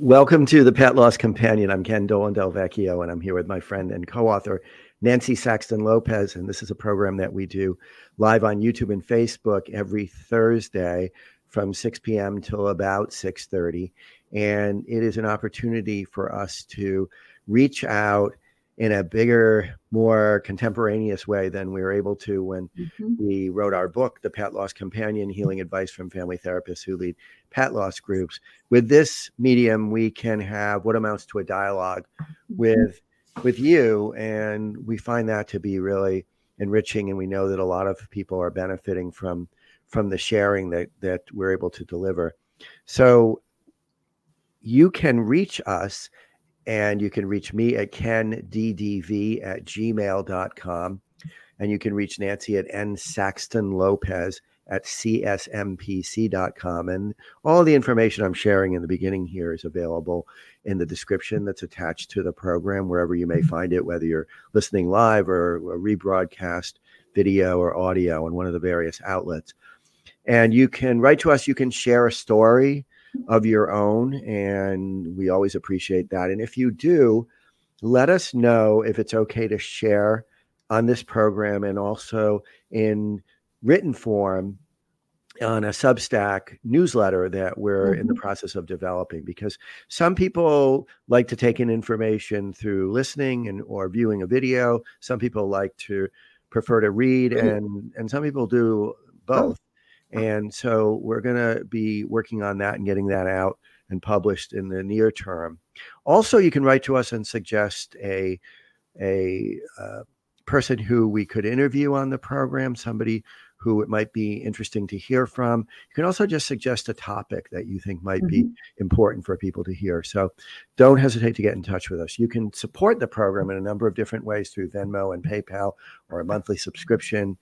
Welcome to the Pet Loss Companion. I'm Ken Dolan Del Vecchio, and I'm here with my friend and co-author Nancy Saxton Lopez. And this is a program that we do live on YouTube and Facebook every Thursday from 6 p.m. till about 6:30. And it is an opportunity for us to reach out in a bigger, more contemporaneous way than we were able to when mm-hmm. we wrote our book, The Pet Loss Companion Healing Advice from Family Therapists Who Lead Pet Loss Groups. With this medium, we can have what amounts to a dialogue mm-hmm. with with you and we find that to be really enriching and we know that a lot of people are benefiting from from the sharing that that we're able to deliver so you can reach us and you can reach me at kenddv at gmail.com. And you can reach Nancy at n saxton lopez at csmpc.com. And all the information I'm sharing in the beginning here is available in the description that's attached to the program, wherever you may mm-hmm. find it, whether you're listening live or a rebroadcast video or audio on one of the various outlets. And you can write to us, you can share a story of your own. And we always appreciate that. And if you do, let us know if it's okay to share on this program and also in written form on a Substack newsletter that we're mm-hmm. in the mm-hmm. process of developing because some people like to take in information through listening and or viewing a video. Some people like to prefer to read and and some people do both. And so we're going to be working on that and getting that out and published in the near term. Also, you can write to us and suggest a a uh, person who we could interview on the program, somebody who it might be interesting to hear from. You can also just suggest a topic that you think might mm-hmm. be important for people to hear. So don't hesitate to get in touch with us. You can support the program in a number of different ways through Venmo and PayPal or a monthly subscription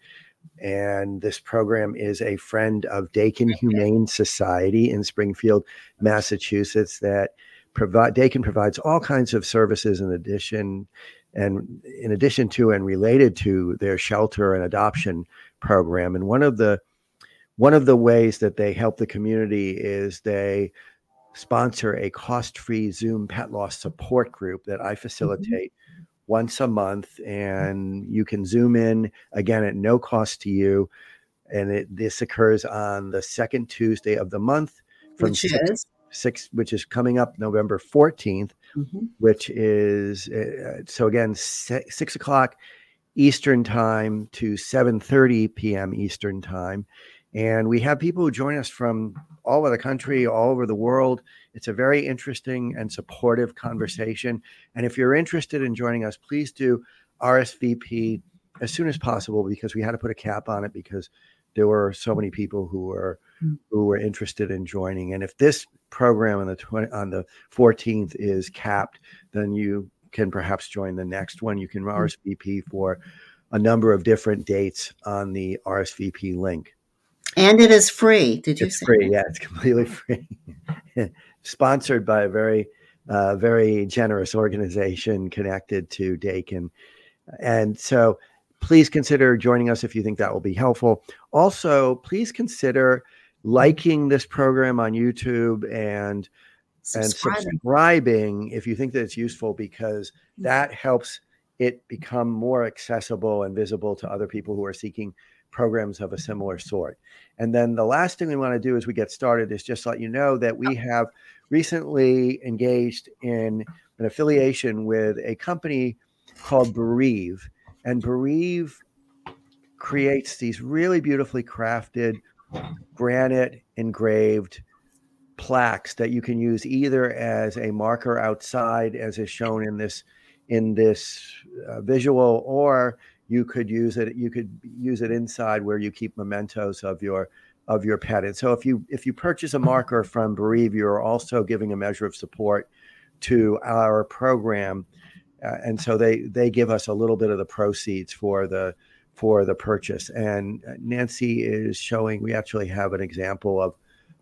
and this program is a friend of Dakin Humane Society in Springfield, Massachusetts. That provide Dakin provides all kinds of services in addition, and in addition to and related to their shelter and adoption program. And one of the one of the ways that they help the community is they sponsor a cost-free Zoom pet loss support group that I mm-hmm. facilitate. Mm-hmm once a month and you can zoom in again at no cost to you and it, this occurs on the second tuesday of the month from which six, is six which is coming up november 14th mm-hmm. which is uh, so again six, six o'clock eastern time to 7.30 p.m eastern time and we have people who join us from all over the country, all over the world. It's a very interesting and supportive conversation. And if you're interested in joining us, please do RSVP as soon as possible because we had to put a cap on it because there were so many people who were hmm. who were interested in joining. And if this program on the 20, on the 14th is capped, then you can perhaps join the next one. You can hmm. RSVP for a number of different dates on the RSVP link. And it is free. Did you it's say? free? Yeah, it's completely free. Sponsored by a very, uh, very generous organization connected to Dakin. And so please consider joining us if you think that will be helpful. Also, please consider liking this program on YouTube and and subscribing if you think that it's useful because that helps it become more accessible and visible to other people who are seeking programs of a similar sort. And then the last thing we want to do as we get started is just let you know that we have recently engaged in an affiliation with a company called Bereave. And Bereave creates these really beautifully crafted granite engraved plaques that you can use either as a marker outside as is shown in this in this uh, visual or you could use it you could use it inside where you keep mementos of your of your pet. And so if you if you purchase a marker from bereave you're also giving a measure of support to our program. Uh, and so they they give us a little bit of the proceeds for the for the purchase. And nancy is showing we actually have an example of,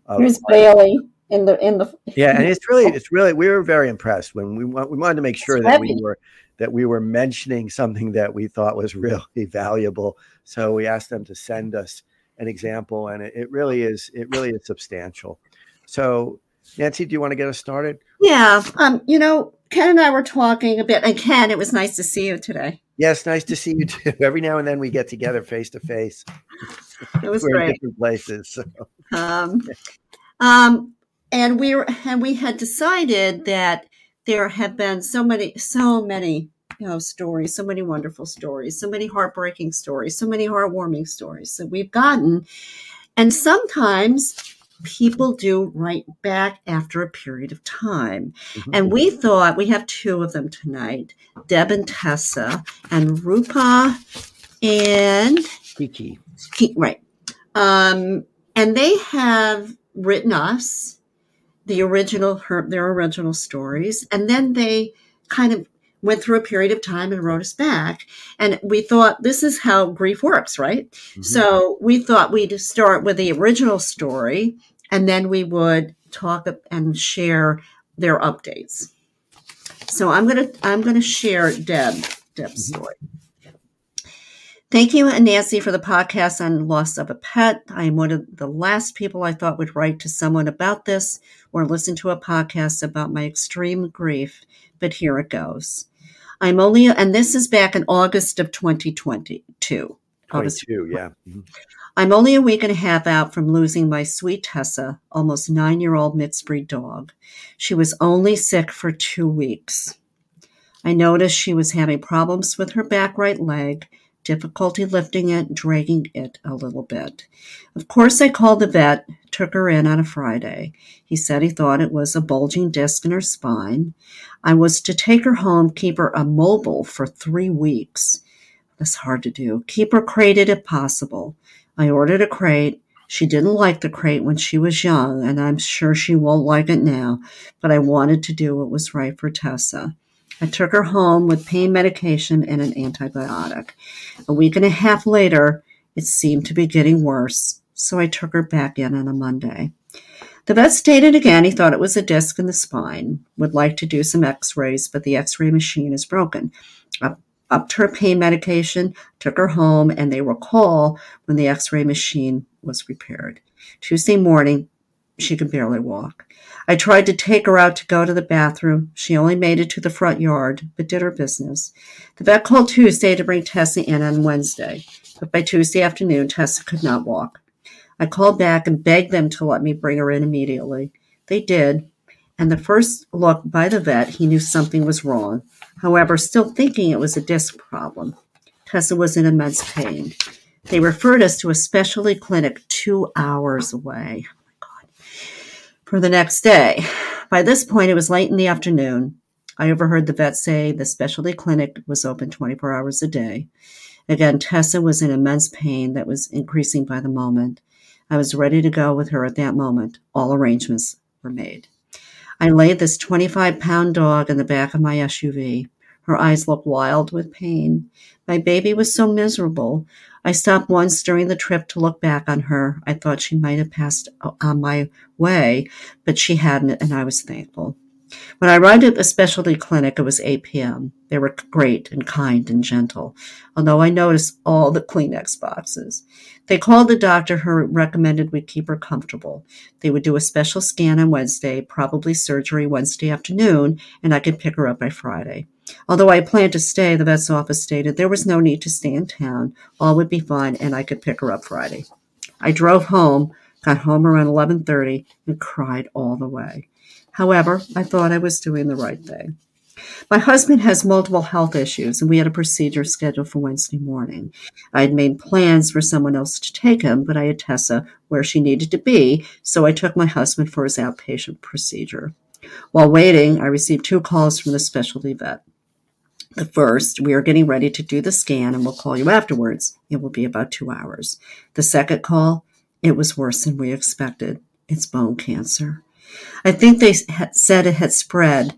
of here's bailey in the in the yeah and it's really it's really we were very impressed when we we wanted to make sure that we were that we were mentioning something that we thought was really valuable. So we asked them to send us an example, and it, it really is it really is substantial. So, Nancy, do you want to get us started? Yeah. Um, you know, Ken and I were talking a bit, and Ken, it was nice to see you today. Yes, nice to see you too. Every now and then we get together face to face. It was great. different places. So. Um, um, and we were, and we had decided that there have been so many, so many, you know, stories, so many wonderful stories, so many heartbreaking stories, so many heartwarming stories that we've gotten, and sometimes people do write back after a period of time. And we thought we have two of them tonight, Deb and Tessa, and Rupa and Kiki. Right. Um, and they have written us the original her, their original stories, and then they kind of went through a period of time and wrote us back. And we thought this is how grief works, right? Mhm. So we thought we'd start with the original story, and then we would talk and share their updates. So I'm gonna I'm gonna share Deb Deb's Mhm. story. Thank you, Nancy, for the podcast on loss of a pet. I am one of the last people I thought would write to someone about this or listen to a podcast about my extreme grief, but here it goes. I'm only, and this is back in August of 2022. August 22, yeah. Mhm. I'm only a week and a half out from losing my sweet Tessa, almost nine year old mixed breed dog. She was only sick for two weeks. I noticed she was having problems with her back right leg, difficulty lifting it, dragging it a little bit. Of course, I called the vet, took her in on a Friday. He said he thought it was a bulging disc in her spine. I was to take her home, keep her immobile for three weeks. That's hard to do. Keep her crated if possible. I ordered a crate. She didn't like the crate when she was young, and I'm sure she won't like it now, but I wanted to do what was right for Tessa. I took her home with pain medication and an antibiotic. A week and a half later, it seemed to be getting worse, so I took her back in on a Monday. The vet stated again he thought it was a disc in the spine, would like to do some x rays, but the x ray machine is broken. Up, upped her pain medication, took her home, and they will call when the x ray machine was repaired. Tuesday morning, she could barely walk. I tried to take her out to go to the bathroom. She only made it to the front yard, but did her business. The vet called Tuesday to bring Tessa in on Wednesday, but by Tuesday afternoon, Tessa could not walk. I called back and begged them to let me bring her in immediately. They did, and the first look by the vet, he knew something was wrong. However, still thinking it was a disc problem. Tessa was in immense pain. They referred us to a specialty clinic two hours away. For the next day. By this point, it was late in the afternoon. I overheard the vet say the specialty clinic was open 24 hours a day. Again, Tessa was in immense pain that was increasing by the moment. I was ready to go with her at that moment. All arrangements were made. I laid this 25 pound dog in the back of my SUV. Her eyes looked wild with pain. My baby was so miserable. I stopped once during the trip to look back on her. I thought she might have passed uh, on my way, but she hadn't, and I was thankful. When I arrived at the specialty clinic, it was 8 p.m. They were great and kind and gentle, although I noticed all the Kleenex boxes. They called the doctor who recommended we keep her comfortable. They would do a special scan on Wednesday, probably surgery Wednesday afternoon, and I could pick her up by Friday. Although I planned to stay, the vet's office stated there was no need to stay in town. All would be fine, and I could pick her up Friday. I drove home, got home around 11:30, and cried all the way. However, I thought I was doing the right thing. My husband has multiple health issues, and we had a procedure scheduled for Wednesday morning. I had made plans for someone else to take him, but I had Tessa where she needed to be, so I took my husband for his outpatient procedure. While waiting, I received two calls from the specialty vet. The first, we are getting ready to do the scan and we'll call you afterwards. It will be about two hours. The second call, it was worse than we expected. It's bone cancer. I think they said it had spread.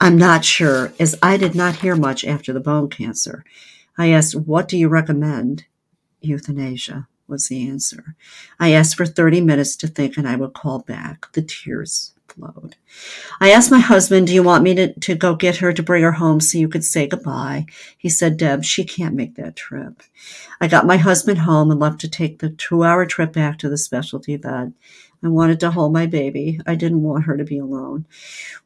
I'm not sure, as I did not hear much after the bone cancer. I asked, What do you recommend? Euthanasia was the answer. I asked for 30 minutes to think and I would call back. The tears flowed. I asked my husband, Do you want me to, to go get her to bring her home so you could say goodbye? He said, Deb, she can't make that trip. I got my husband home and left to take the two hour trip back to the specialty vet. I wanted to hold my baby. I didn't want her to be alone.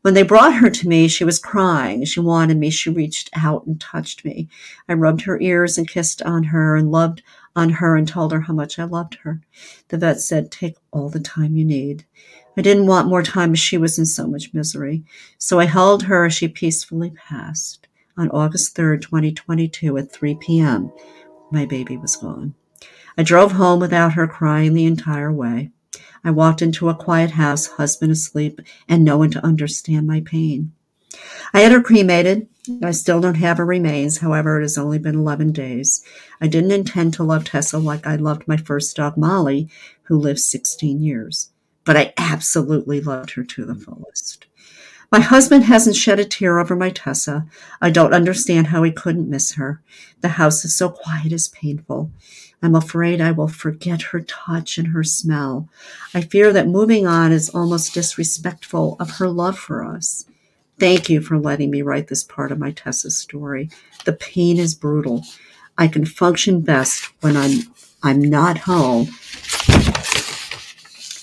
When they brought her to me, she was crying. She wanted me. She reached out and touched me. I rubbed her ears and kissed on her and loved on her and told her how much I loved her. The vet said, Take all the time you need. I didn't want more time as she was in so much misery. So I held her as she peacefully passed. On August 3rd, 2022, at 3 p.m., my baby was gone. I drove home without her crying the entire way. I walked into a quiet house, husband asleep, and no one to understand my pain. I had her cremated. I still don't have her remains. However, it has only been 11 days. I didn't intend to love Tessa like I loved my first dog, Molly, who lived 16 years. But I absolutely loved her to the fullest. My husband hasn't shed a tear over my Tessa. I don't understand how he couldn't miss her. The house is so quiet, it's painful. I'm afraid I will forget her touch and her smell. I fear that moving on is almost disrespectful of her love for us. Thank you for letting me write this part of my Tessa's story. The pain is brutal. I can function best when I'm I'm not home,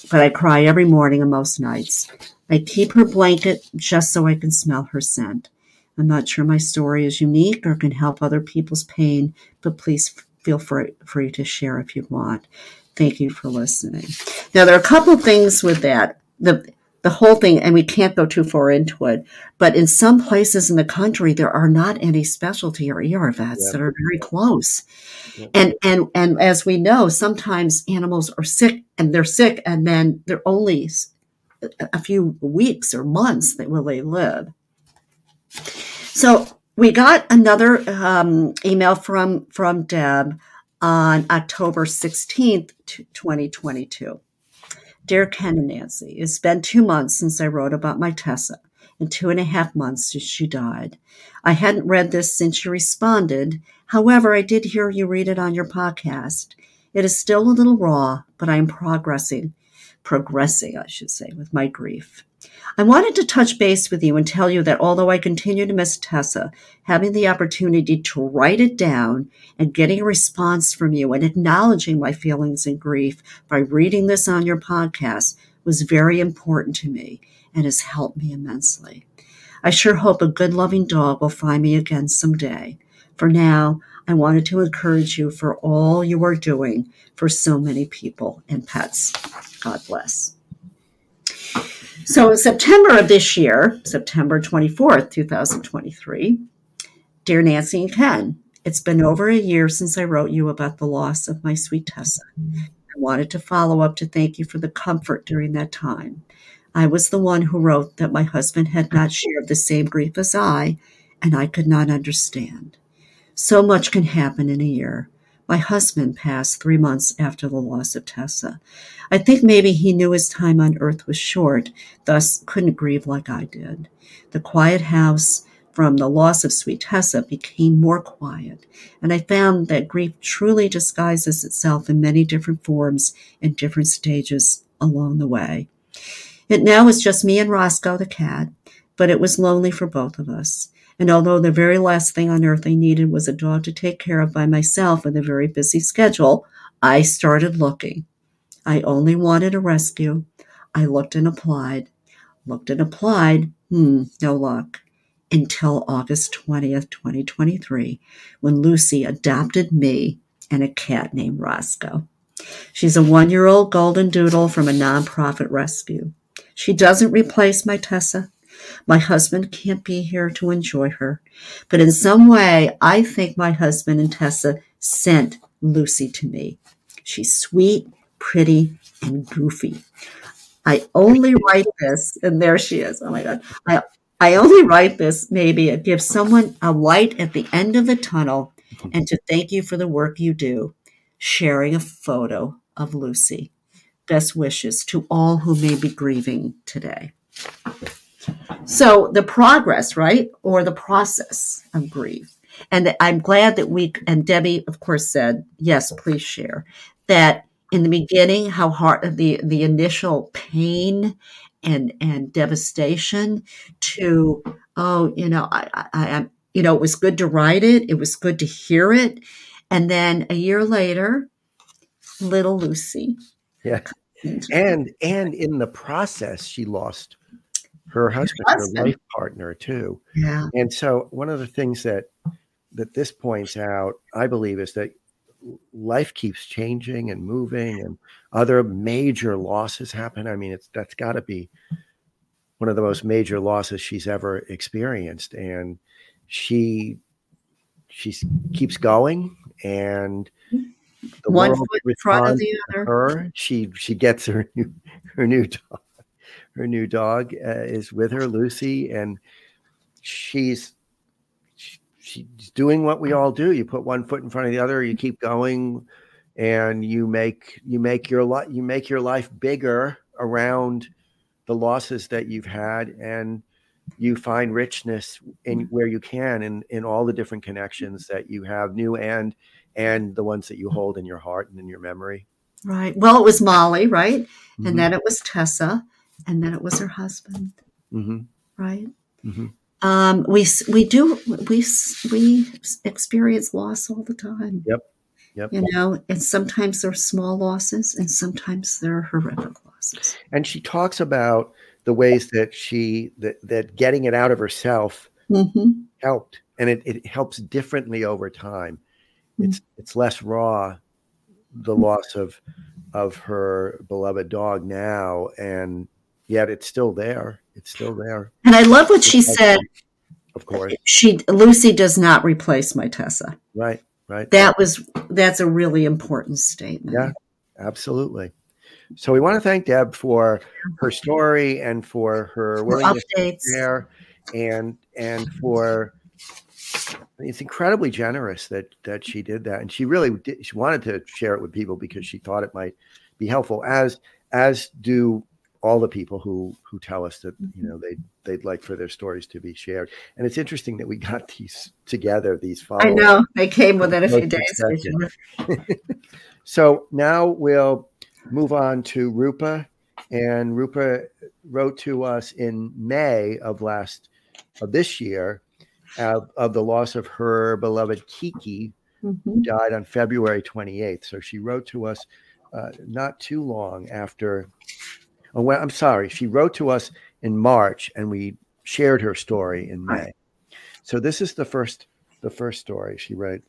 but I cry every morning and most nights. I keep her blanket just so I can smell her scent. I'm not sure my story is unique or can help other people's pain, but please feel free, free to share if you want. Thank you for listening. Now, there are a couple things with that. The the whole thing, and we can't go too far into it, but in some places in the country, there are not any specialty or ER vets yeah. that are very close. Yeah. And, and, and as we know, sometimes animals are sick and they're sick and then they're only a few weeks or months that will they live. So we got another um, email from from Deb on October 16th, 2022. Dear Ken and Nancy, it's been two months since I wrote about my Tessa and two and a half months since she died. I hadn't read this since you responded. However, I did hear you read it on your podcast. It is still a little raw, but I am progressing, progressing, I should say, with my grief. I wanted to touch base with you and tell you that although I continue to miss Tessa, having the opportunity to write it down and getting a response from you and acknowledging my feelings and grief by reading this on your podcast was very important to me and has helped me immensely. I sure hope a good loving dog will find me again someday. For now, I wanted to encourage you for all you are doing for so many people and pets. God bless. So in September of this year, September 24th, 2023, Dear Nancy and Ken, it's been over a year since I wrote you about the loss of my sweet Tessa. I wanted to follow up to thank you for the comfort during that time. I was the one who wrote that my husband had not shared the same grief as I, and I could not understand. So much can happen in a year. My husband passed three months after the loss of Tessa. I think maybe he knew his time on earth was short, thus couldn't grieve like I did. The quiet house from the loss of sweet Tessa became more quiet, and I found that grief truly disguises itself in many different forms and different stages along the way. It now is just me and Roscoe the cat, but it was lonely for both of us. And although the very last thing on earth I needed was a dog to take care of by myself with a very busy schedule, I started looking. I only wanted a rescue. I looked and applied, looked and applied. Hmm, no luck. Until August 20th, 2023, when Lucy adopted me and a cat named Roscoe. She's a one year old golden doodle from a nonprofit rescue. She doesn't replace my Tessa. My husband can't be here to enjoy her. But in some way, I think my husband and Tessa sent Lucy to me. She's sweet, pretty, and goofy. I only write this, and there she is. Oh my God. I, I only write this maybe to give someone a light at the end of the tunnel and to thank you for the work you do, sharing a photo of Lucy. Best wishes to all who may be grieving today. So the progress, right, or the process of grief. And I'm glad that we, and Debbie, of course, said, yes, please share that in the beginning, how hard the, the initial pain and, and devastation to, oh, you know, I, I, I, you know, it was good to write it. It was good to hear it. And then a year later, little Lucy yeah. and and in the process, she lost her husband, husband. her life partner too. Yeah. And so, one of the things that that this points out, I believe, is that life keeps changing and moving, and other major losses happen. I mean, it's that's got to be one of the most major losses she's ever experienced, and she she keeps going, and the One world foot in front of the other. her. She she gets her new her new dog. Her new dog uh, is with her, Lucy, and she's she- she's doing what we all do. You put one foot in front of the other. You keep going, and you make you make your life you make your life bigger around the losses that you've had, and you find richness in where you can in in all the different connections that you have, new and and the ones that you hold in your heart and in your memory. Right. Well, it was Molly, right? Mhm. And then it was Tessa, and then it was her husband, Mhm. right? Mhm. Um, we we do we we experience loss all the time. Yep. Yep. You know, and sometimes they're small losses, and sometimes they're horrific losses. And she talks about the ways that she that that getting it out of herself hmm helped, and it, it helps differently over time. It's it's less raw, the loss of of her beloved dog now, and yet it's still there. It's still there, And I love what she said. of course. She Lucy does not replace my Tessa. Right, right. That was that's a really important statement. Yeah. Absolutely. So we want to thank Deb for her story and for her willingness updates. share and and for it's incredibly generous that that she did that and she really did, she wanted to share it with people because she thought it might be helpful as as do all the people who who tell us that you know they they'd like for their stories to be shared and it's interesting that we got these together these follow I know they came within a few days. So now we'll move on to Rupa. And Rupa wrote to us in May of last of this year of, of the loss of her beloved Kiki, who Mhm. died on February 28th. So she wrote to us uh, not too long after. Oh, well, I'm sorry. She wrote to us in March, and we shared her story in May. So this is the first the first story she wrote.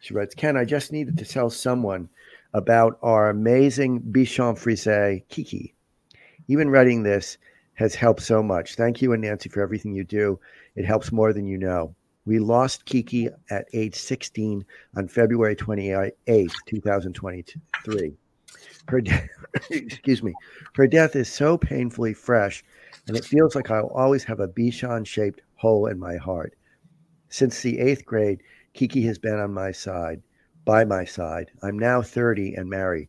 She writes, Ken, I just needed to tell someone about our amazing Bichon Frise Kiki. Even writing this has helped so much. Thank you and Nancy for everything you do. It helps more than you know. We lost Kiki at age 16 on February 28, 2023. Her de- excuse me. Her death is so painfully fresh, and it feels like I'll always have a Bichon shaped hole in my heart. Since the eighth grade, Kiki has been on my side, by my side. I'm now 30 and married.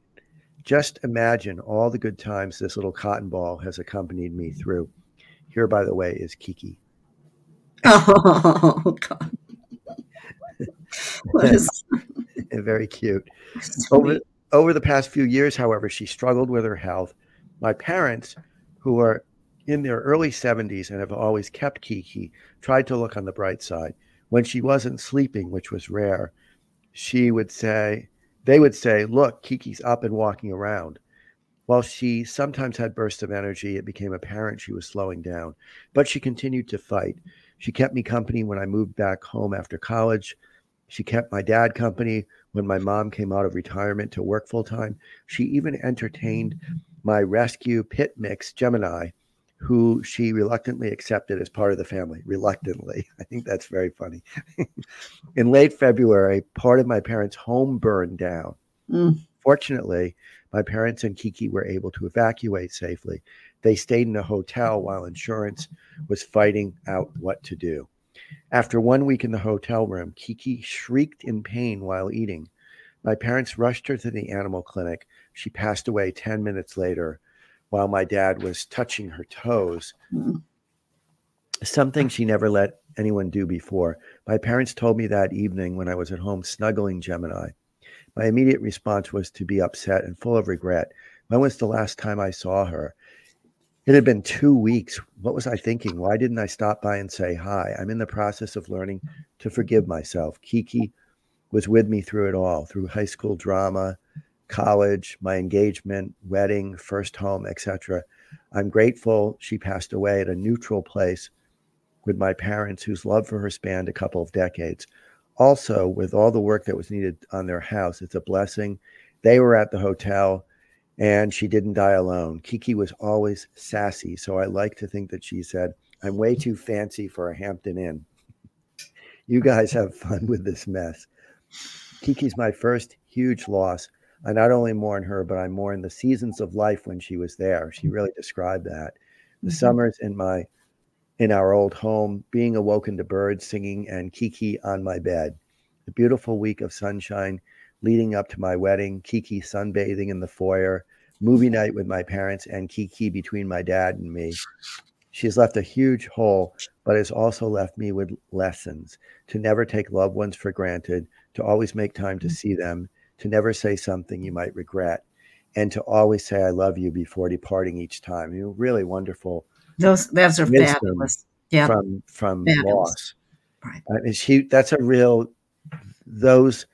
Just imagine all the good times this little cotton ball has accompanied me through. Here, by the way, is Kiki. Oh God. What is Very cute. Over, sweet. Over the past few years, however, she struggled with her health. My parents, who are in their early 70s and have always kept Kiki, tried to look on the bright side. When she wasn't sleeping, which was rare, she would say, they would say, Look, Kiki's up and walking around. While she sometimes had bursts of energy, it became apparent she was slowing down. But she continued to fight. She kept me company when I moved back home after college. She kept my dad company when my mom came out of retirement to work full time. She even entertained my rescue pit mix, Gemini, who she reluctantly accepted as part of the family. Reluctantly. I think that's very funny. In late February, part of my parents' home burned down. Mm. Fortunately, my parents and Kiki were able to evacuate safely. They stayed in a hotel while insurance was fighting out what to do. After one week in the hotel room, Kiki shrieked in pain while eating. My parents rushed her to the animal clinic. She passed away 10 minutes later while my dad was touching her toes. Mm. Something she never let anyone do before. My parents told me that evening when I was at home snuggling Gemini. My immediate response was to be upset and full of regret. When was the last time I saw her? It had been two weeks. What was I thinking? Why didn't I stop by and say hi? I'm in the process of learning to forgive myself. Kiki was with me through it all, through high school drama, college, my engagement, wedding, first home, etc. I'm grateful she passed away at a neutral place with my parents whose love for her spanned a couple of decades. Also, with all the work that was needed on their house, it's a blessing. They were at the hotel and she didn't die alone. Kiki was always sassy, so I like to think that she said, I'm way too fancy for a Hampton Inn. You guys have fun with this mess. Kiki's my first huge loss. I not only mourn her, but I mourn the seasons of life when she was there. She really described that. The mm-hmm. summers in my in our old home, being awoken to birds singing and Kiki on my bed. The beautiful week of sunshine leading up to my wedding, Kiki sunbathing in the foyer, movie night with my parents, and Kiki between my dad and me. She's left a huge hole, but has also left me with lessons to never take loved ones for granted, to always make time to mm. see them, to never say something you might regret, and to always say I love you before departing each time. You know, really wonderful. Those those are fabulous. Yeah. From from fabulous. loss. Right. I mean, she that's a real those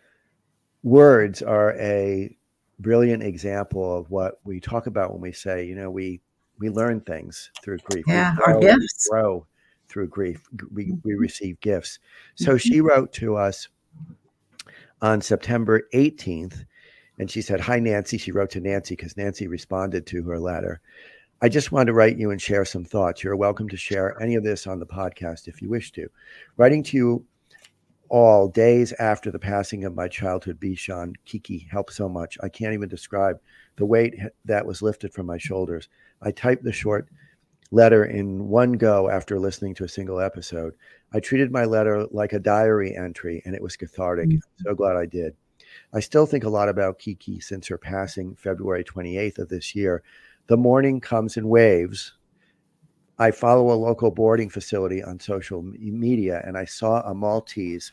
words are a brilliant example of what we talk about when we say, you know, we we learn things through grief. Yeah, grow, our gifts grow through grief. We we mm-hmm. receive gifts. So mm-hmm. she wrote to us on September 18th, and she said, "Hi Nancy." She wrote to Nancy because Nancy responded to her letter. I just wanted to write you and share some thoughts. You're welcome to share any of this on the podcast if you wish to. Writing to you all days after the passing of my childhood Bichon, Kiki helped so much. I can't even describe the weight that was lifted from my shoulders. I typed the short letter in one go after listening to a single episode. I treated my letter like a diary entry and it was cathartic. Mm-hmm. So glad I did. I still think a lot about Kiki since her passing February 28th of this year. The mourning comes in waves. I follow a local boarding facility on social media and I saw a Maltese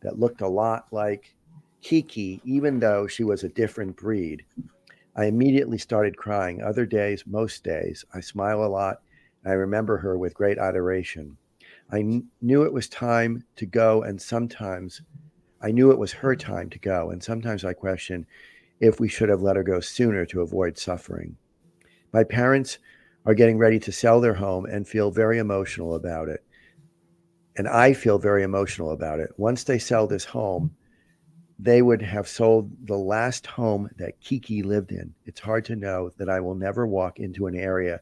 that looked a lot like Kiki, even though she was a different breed. I immediately started crying. Other days, most days, I smile a lot. I remember her with great adoration. I kn- knew it was time to go, and sometimes I knew it was her time to go. And sometimes I question if we should have let her go sooner to avoid suffering. My parents are getting ready to sell their home and feel very emotional about it. And I feel very emotional about it. Once they sell this home, they would have sold the last home that Kiki lived in. It's hard to know that I will never walk into an area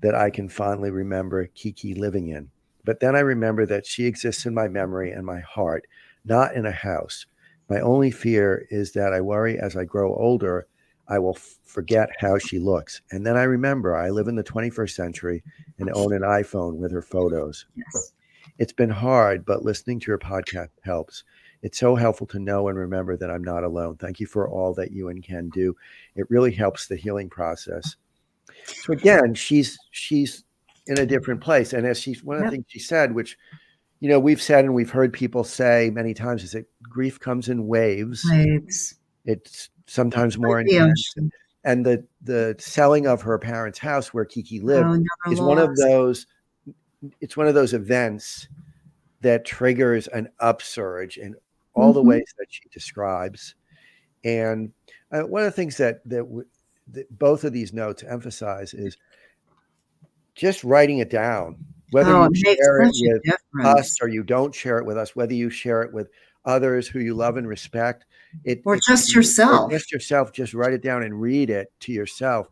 that I can fondly remember Kiki living in. But then I remember that she exists in my memory and my heart, not in a house. My only fear is that I worry as I grow older, I will forget how she looks. And then I remember I live in the 21st century and own an iPhone with her photos. Yes. It's been hard, but listening to your podcast helps. It's so helpful to know and remember that I'm not alone. Thank you for all that you and Ken do. It really helps the healing process. So again, she's she's in a different place. And as she's one of the things she said, which you know, we've said and we've heard people say many times is that grief comes in waves. Waves. It's sometimes more intense. And the the selling of her parents' house where Kiki lived oh, is one of those it's one of those events that triggers an upsurge in all mm-hmm. the ways that she describes. And uh, one of the things that, that, w- that both of these notes emphasize is just writing it down, whether oh, you share it with difference. us or you don't share it with us, whether you share it with others who you love and respect, it or just yourself, or just yourself, just write it down and read it to yourself.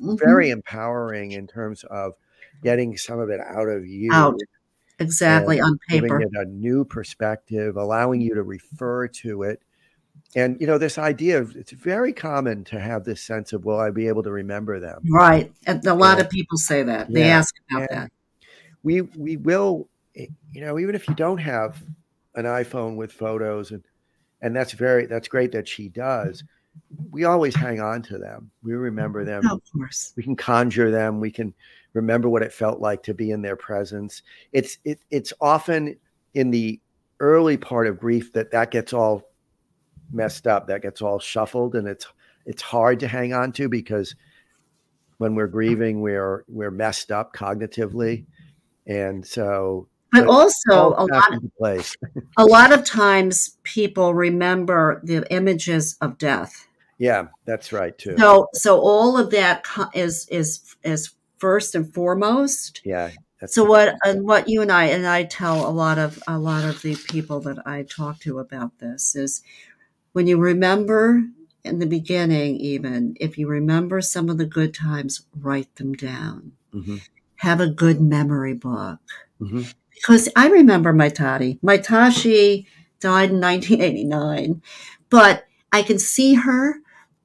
Mm-hmm. Very empowering in terms of getting some of it out of you. Out exactly on paper giving it a new perspective allowing you to refer to it and you know this idea of it's very common to have this sense of will i be able to remember them right and a lot of people say that they yeah. ask about and that we we will eh, you know even if you don't have an iphone with photos and and that's very that's great that she does. Mm-hmm. We always hang on to them. We remember them. Of course. We can conjure them. We can remember what it felt like to be in their presence. It's it, it's often in the early part of grief that that gets all messed up, that gets all shuffled, and it's it's hard to hang on to because when we're grieving, we're we're messed up cognitively, and so. But also, a lot, of, a lot of times people remember the images of death. Yeah, that's right too. So so all of that is is is first and foremost. yeah, that's So what and what you and I and I tell a lot of a lot of the people that I talk to about this is when you remember in the beginning even if you remember some of the good times write them down. Mhm, Have a good memory book. mhm. Because I remember my Tati. My Tashi died in 1989, but I can see her.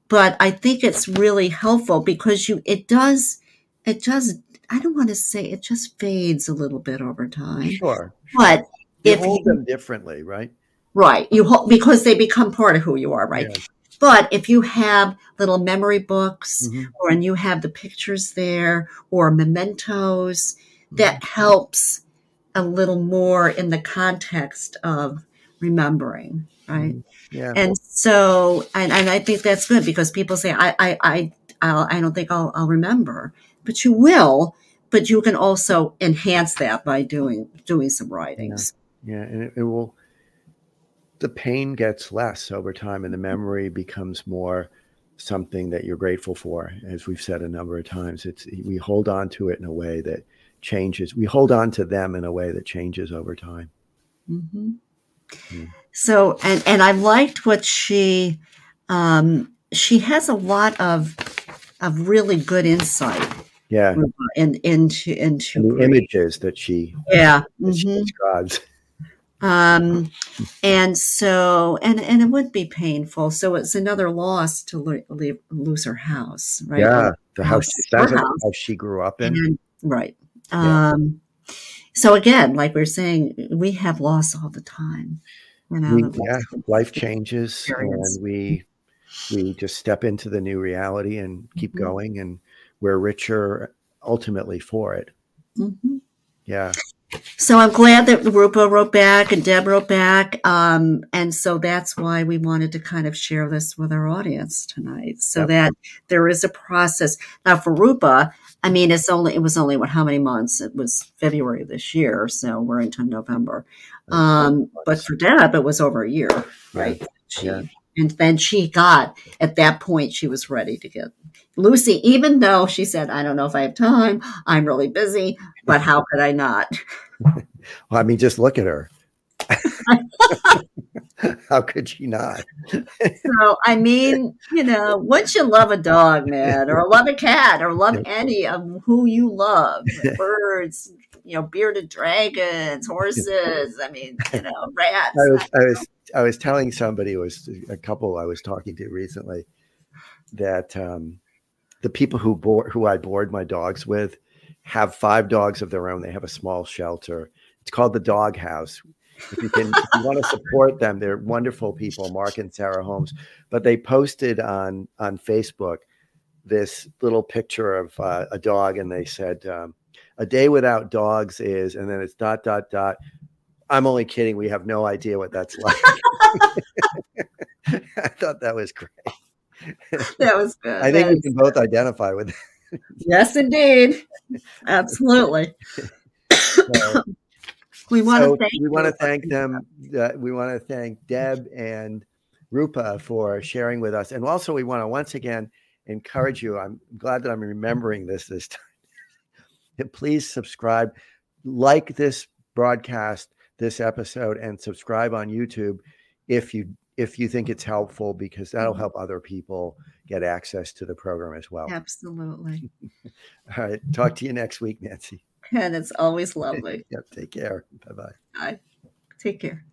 But I think it's really helpful because you it does it does I don't want to say it just fades a little bit over time. Sure. But You if hold you, them differently, right? right, you hold because they become part of who you are, right? Yeah. But if you have little memory books Mhm. or and you have the pictures there or mementos, that helps a little more in the context of remembering, right? Mm-hmm. Yeah. And so, and, and I think that's good because people say, I, I, I, I'll, I don't think I'll, I'll remember, but you will. But you can also enhance that by doing doing some writings. Yeah, and it, it will. The pain gets less over time, and the memory becomes more something that you're grateful for. As we've said a number of times, it's we hold on to it in a way that changes. We hold on to them in a way that changes over time. hmm Mm. So, and and I liked what she, um, she has a lot of of really good insight Yeah, in, into into and the images that she, yeah. that she mhm. describes. Um, and so, and and it would be painful. So it's another loss to lo- leave, lose her house, right? Yeah, the house. house. It Her like the house. house she grew up in. And- right. Yeah. Um, so again, like we are saying, we have loss all the time. You know, we, yeah, life changes, Experience. and we we just step into the new reality and keep Mhm. going, and we're richer ultimately for it. Mhm. Yeah, So I'm glad that Rupa wrote back and Deb wrote back. Um, and so that's why we wanted to kind of share this with our audience tonight so Yep. that there is a process. Now for Rupa, I mean, it's only, it was only what, how many months? It was February this year. So we're into November. Um, but for Deb, it was over a year, right? She, Yeah. And then she got, at that point, she was ready to get Lucy, even though she said, I don't know if I have time, I'm really busy, but how could I not? Well, I mean, just look at her. How could she not? So, I mean, you know, once you love a dog, man, or love a cat, or love any of who you love, birds, you know, bearded dragons, horses, I mean, you know, rats. I was, I was, I was telling somebody, it was a couple I was talking to recently, that um, the people who board, who I board my dogs with, have five dogs of their own. They have a small shelter. It's called the Dog House. If you can, if you want to support them, they're wonderful people, Mark and Sarah Holmes. But they posted on on Facebook this little picture of uh, a dog, and they said, um, "A day without dogs is," and then it's dot dot dot. I'm only kidding. We have no idea what that's like. I thought that was great. that was good. I think we That- can both identify with yes, indeed. Absolutely. that. We want So to thank we want to thank them. Uh, we want to thank Deb and Rupa for sharing with us, and also we want to once again encourage you. I'm glad that I'm remembering this this time. Please subscribe, like this broadcast, this episode, and subscribe on YouTube if you if you think it's helpful, because that'll Mhm. help other people get access to the program as well. Absolutely. All right, talk to you next week, Nancy. And it's always lovely. Yep, take care. Bye bye bye. Take care.